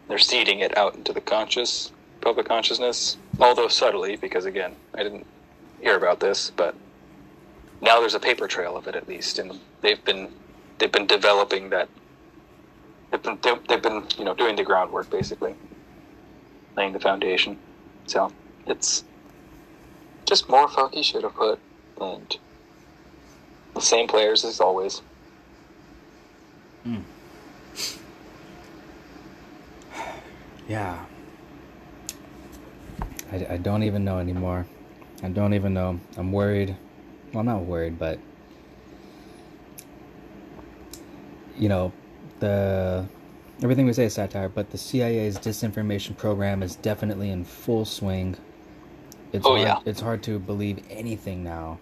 They're seeding it out into the conscious public consciousness, although subtly, because again, I didn't hear about this, but now there's a paper trail of it at least, and they've been they've been developing that. They've been they've been you know doing the groundwork basically, laying the foundation. So it's just more folk you should have put, and the same players as always. Hmm. Yeah. I, I don't even know anymore. I don't even know. I'm worried. Well, I'm not worried, but you know, the everything we say is satire, but the CIA's disinformation program is definitely in full swing. It's Oh, hard, yeah. it's hard to believe anything now.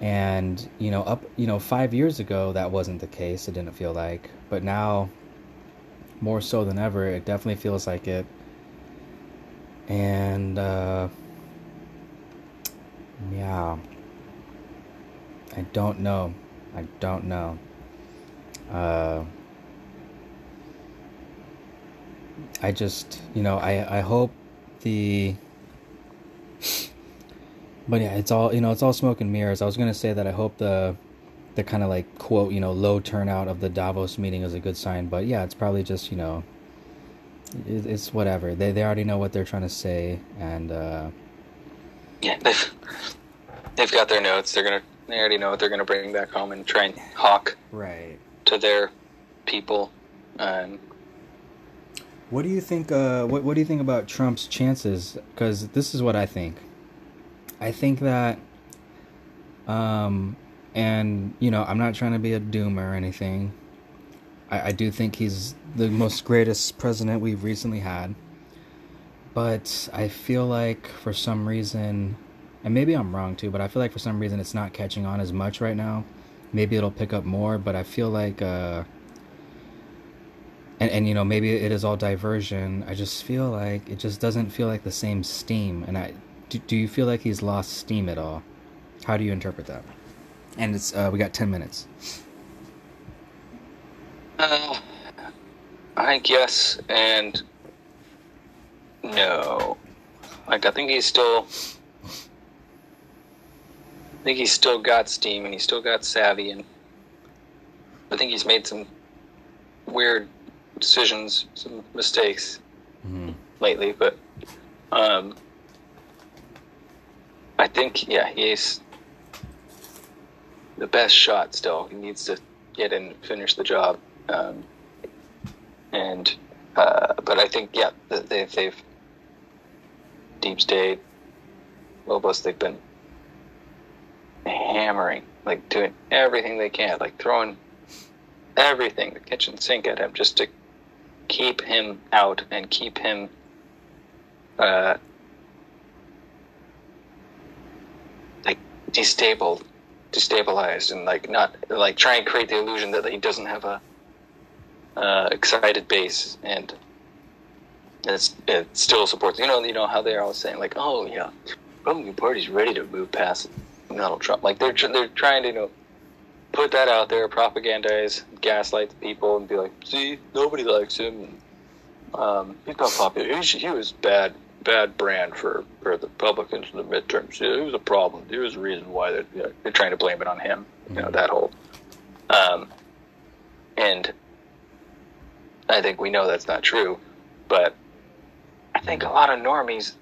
And you know, up you know, five years ago that wasn't the case. It didn't feel like, but now more so than ever. It definitely feels like it. And uh, yeah, I don't know. I don't know. Uh, I just, you know, I I hope the. But yeah, it's all you know. It's all smoke and mirrors. I was gonna say that I hope the the kind of like quote you know low turnout of the Davos meeting is a good sign. But yeah, it's probably just you know it, it's whatever. They they already know what they're trying to say, and uh, Yeah, they've they've got their notes. They're gonna they already know what they're gonna bring back home and try and hawk right. to their people. Um, What do you think? Uh, what What do you think about Trump's chances? Because this is what I think. I think that, um, and you know, I'm not trying to be a doomer or anything. I, I do think he's the most greatest president we've recently had. But I feel like for some reason, and maybe I'm wrong too, but I feel like for some reason it's not catching on as much right now. Maybe it'll pick up more, but I feel like, uh, and and you know maybe it is all diversion. I just feel like it just doesn't feel like the same steam. And I do, do you feel like he's lost steam at all? How do you interpret that? And it's uh, we got ten minutes. Uh, I think yes and no. Like I think he's still. I think he's still got steam and he's still got savvy and I think he's made some weird decisions, some mistakes Mm-hmm. lately, but um, I think yeah he's the best shot still. He needs to get in and finish the job. Um, and uh, but I think yeah th- they, they've deep state Lobos they've been hammering like doing everything they can like throwing everything the kitchen sink at him just to keep him out and keep him uh, like destable destabilized and like not like try and create the illusion that he doesn't have a uh, excited base and it's it still supports you know you know how they're all saying like oh yeah Republican Party's ready to move past Donald Trump. Like they're they're trying to you know put that out there propagandize gaslight the people and be like see nobody likes him. Um, he's not popular. He, he was bad bad brand for, for the Republicans in the midterms. It was a problem. There was a reason why they're, you know, they're trying to blame it on him you know that whole um, and I think we know that's not true, but I think a lot of normies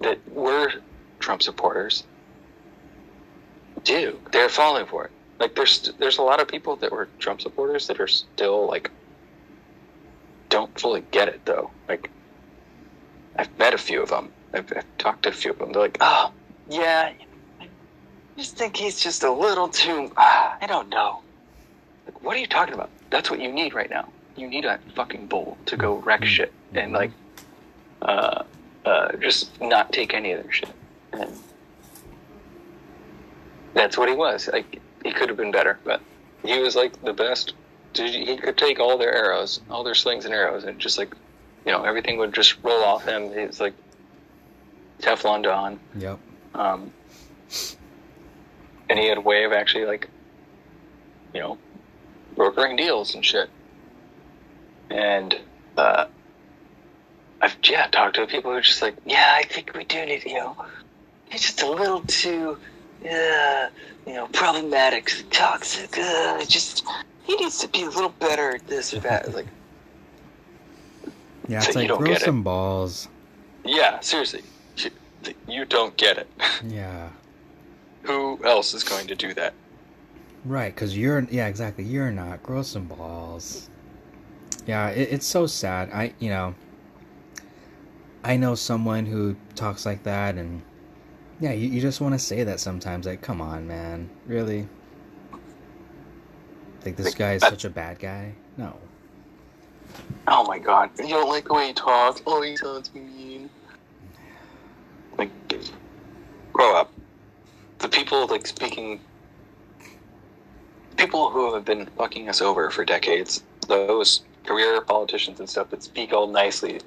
that were Trump supporters do. They're falling for it. Like there's there's a lot of people that were Trump supporters that are still like don't fully get it though. Like I've met a few of them. I've, I've talked to a few of them. They're like, oh yeah, I just think he's just a little too. Uh, I don't know. Like, what are you talking about? That's what you need right now. You need a fucking bull to go wreck shit and like, uh, uh, just not take any of their shit. And that's what he was. Like he could have been better, but he was like the best. He could take all their arrows, all their slings and arrows, and just like, you know, everything would just roll off him. He was like Teflon Don. Yep. Um, and he had a way of actually like, you know, brokering deals and shit. And uh, I've yeah talked to people who are just like, yeah, I think we do need, you know, he's just a little too, uh, you know, problematic, toxic. Uh, just he needs to be a little better at this or that. Like, Yeah, So it's you like don't grow get it. some balls. yeah, seriously, you, you don't get it. Yeah. Who else is going to do that? Right, because you're yeah exactly you're not grow some balls. Yeah, it, it's so sad. I you know. I know someone who talks like that, and yeah, you, you just want to say that sometimes. Like, come on, man, really? Like this guy is such a bad guy? No. Oh my god, you don't like the way he talks. Oh, he sounds mean. Like, grow up. The people like speaking, people who have been fucking us over for decades, those career politicians and stuff that speak all nicely,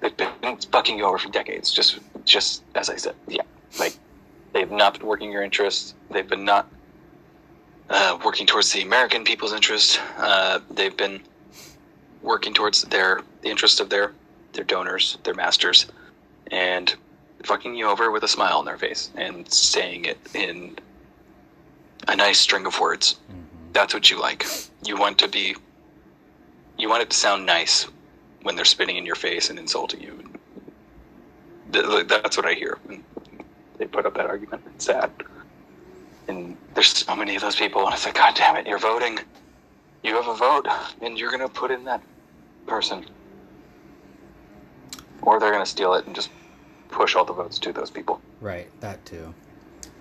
they've been fucking you over for decades. Just, just as I said, yeah, like they've not been working your interests. They've been not uh, working towards the American people's interest. Uh, they've been working towards their the interest of their their donors, their masters, and fucking you over with a smile on their face and saying it in a nice string of words. That's what you like. You want to be you want it to sound nice when they're spitting in your face and insulting you. That's what I hear. when They put up that argument. It's sad. And there's so many of those people, and it's like, God damn it, you're voting you have a vote and you're going to put in that person. Or they're going to steal it and just push all the votes to those people. Right, that too.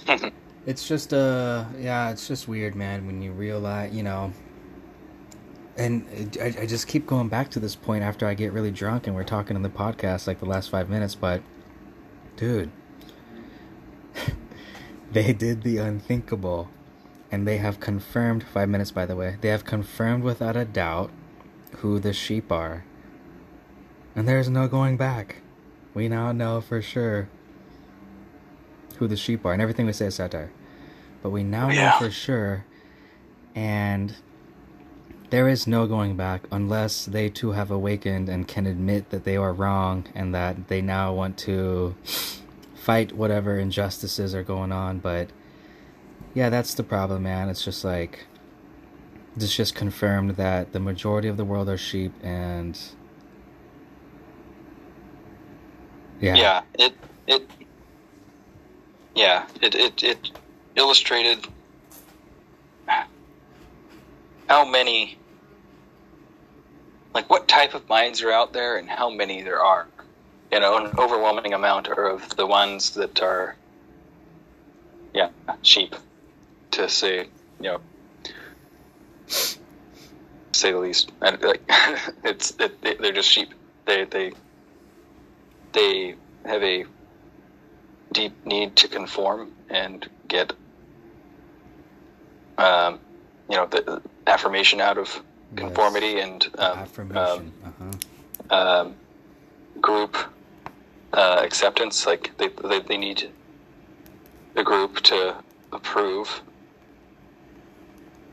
it's just uh yeah, it's just weird, man, when you realize, you know. And I, I just keep going back to this point after I get really drunk and we're talking in the podcast like the last five minutes, but dude, they did the unthinkable. And they have confirmed, five minutes by the way, they have confirmed without a doubt who the sheep are. And there's no going back. We now know for sure who the sheep are. And everything we say is satire. But we now know for sure. And there is no going back unless they too have awakened and can admit that they are wrong and that they now want to fight whatever injustices are going on. But yeah, that's the problem, man. It's just like it's just confirmed that the majority of the world are sheep and yeah. yeah it it yeah it it, it illustrated how many like what type of minds are out there and how many there are? You know an overwhelming amount are of the ones that are yeah sheep to say you know say the least. And like it's it, they, they're just sheep they they they have a deep need to conform and get um, you know the affirmation out of conformity and um, Affirmation. uh-huh. um, group uh, acceptance. Like they, they they need the group to approve,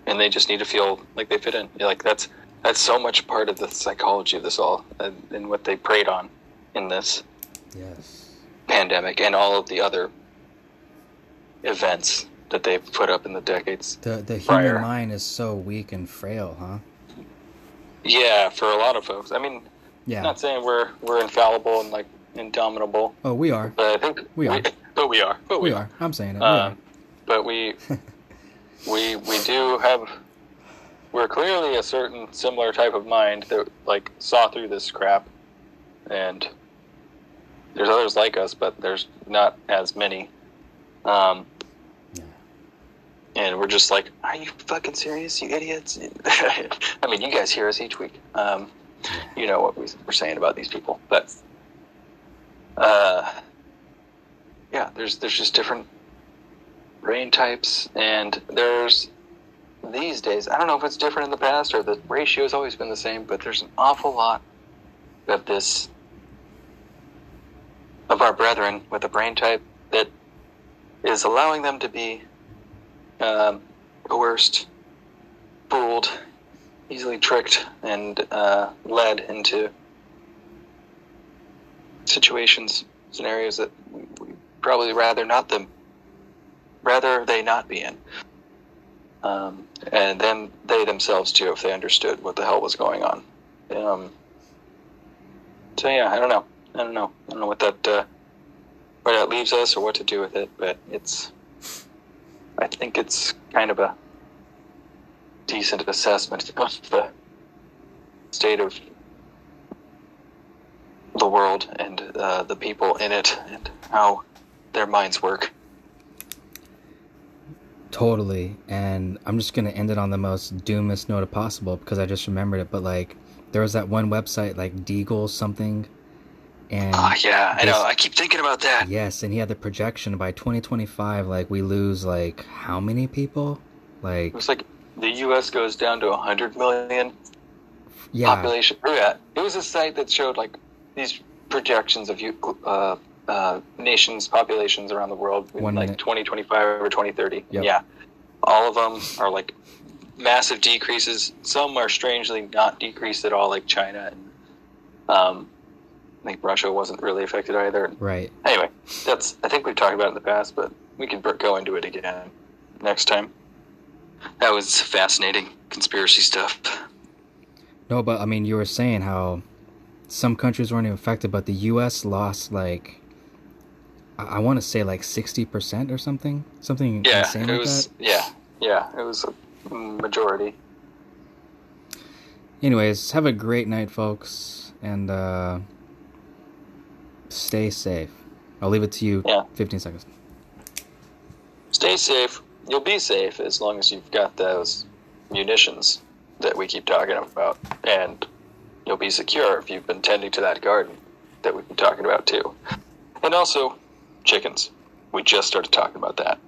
and they just need to feel like they fit in. Like that's that's so much part of the psychology of this all, and, and what they preyed on in this Yes. pandemic and all of the other events that they've put up in the decades. The the human Prior. mind is so weak and frail, huh? Yeah, for a lot of folks. I mean, Yeah. not saying we're we're infallible and like indomitable, oh, we are. but I think We are. but we are. But We are. I'm saying it. We Um, are. but we we we do have we're clearly a certain similar type of mind that like saw through this crap and there's others like us but there's not as many um. And we're just like are you fucking serious you idiots? I mean you guys hear us each week. Um you know what we, we're saying about these people. But uh yeah there's there's just different brain types. And there's these days i don't know if it's different in the past or the ratio has always been the same but there's an awful lot of this of our brethren with a brain type that is allowing them to be um, coerced fooled easily tricked and uh, led into situations scenarios that we probably rather not them rather they not be in. Um, and then they themselves too if they understood what the hell was going on. Um, so yeah i don't know. I don't know. I don't know what that uh, where that leaves us or what to do with it but it's i think it's kind of a decent assessment of the state of the world and uh, the people in it and how their minds work Totally. And I'm just going to end it on the most doomest note possible because I just remembered it. But, like, there was that one website, like Deagel something. And oh yeah i know i keep thinking about that yes, and he had the projection by 2025, like, we lose, like, how many people? Like, it was like the us goes down to 100 million yeah. population or yeah it was a site that showed like these projections of you uh, uh, nations populations around the world in One like minute. 2025 or 2030 Yep. yeah all of them are like massive decreases some are strangely not decreased at all like china and um, i think russia wasn't really affected either Right. anyway that's i think we've talked about it in the past but we can go into it again next time that was fascinating conspiracy stuff No, but I mean, you were saying how some countries weren't even affected, but the U.S. lost like I, I want to say like sixty percent or something, something Yeah, insane it like was. that. Yeah, yeah, it was a majority. Anyways, have a great night, folks, and uh, stay safe. I'll leave it to you. Yeah. Fifteen seconds. Stay safe. You'll be safe as long as you've got those munitions that we keep talking about, and you'll be secure if you've been tending to that garden that we've been talking about too. And also, chickens. We just started talking about that.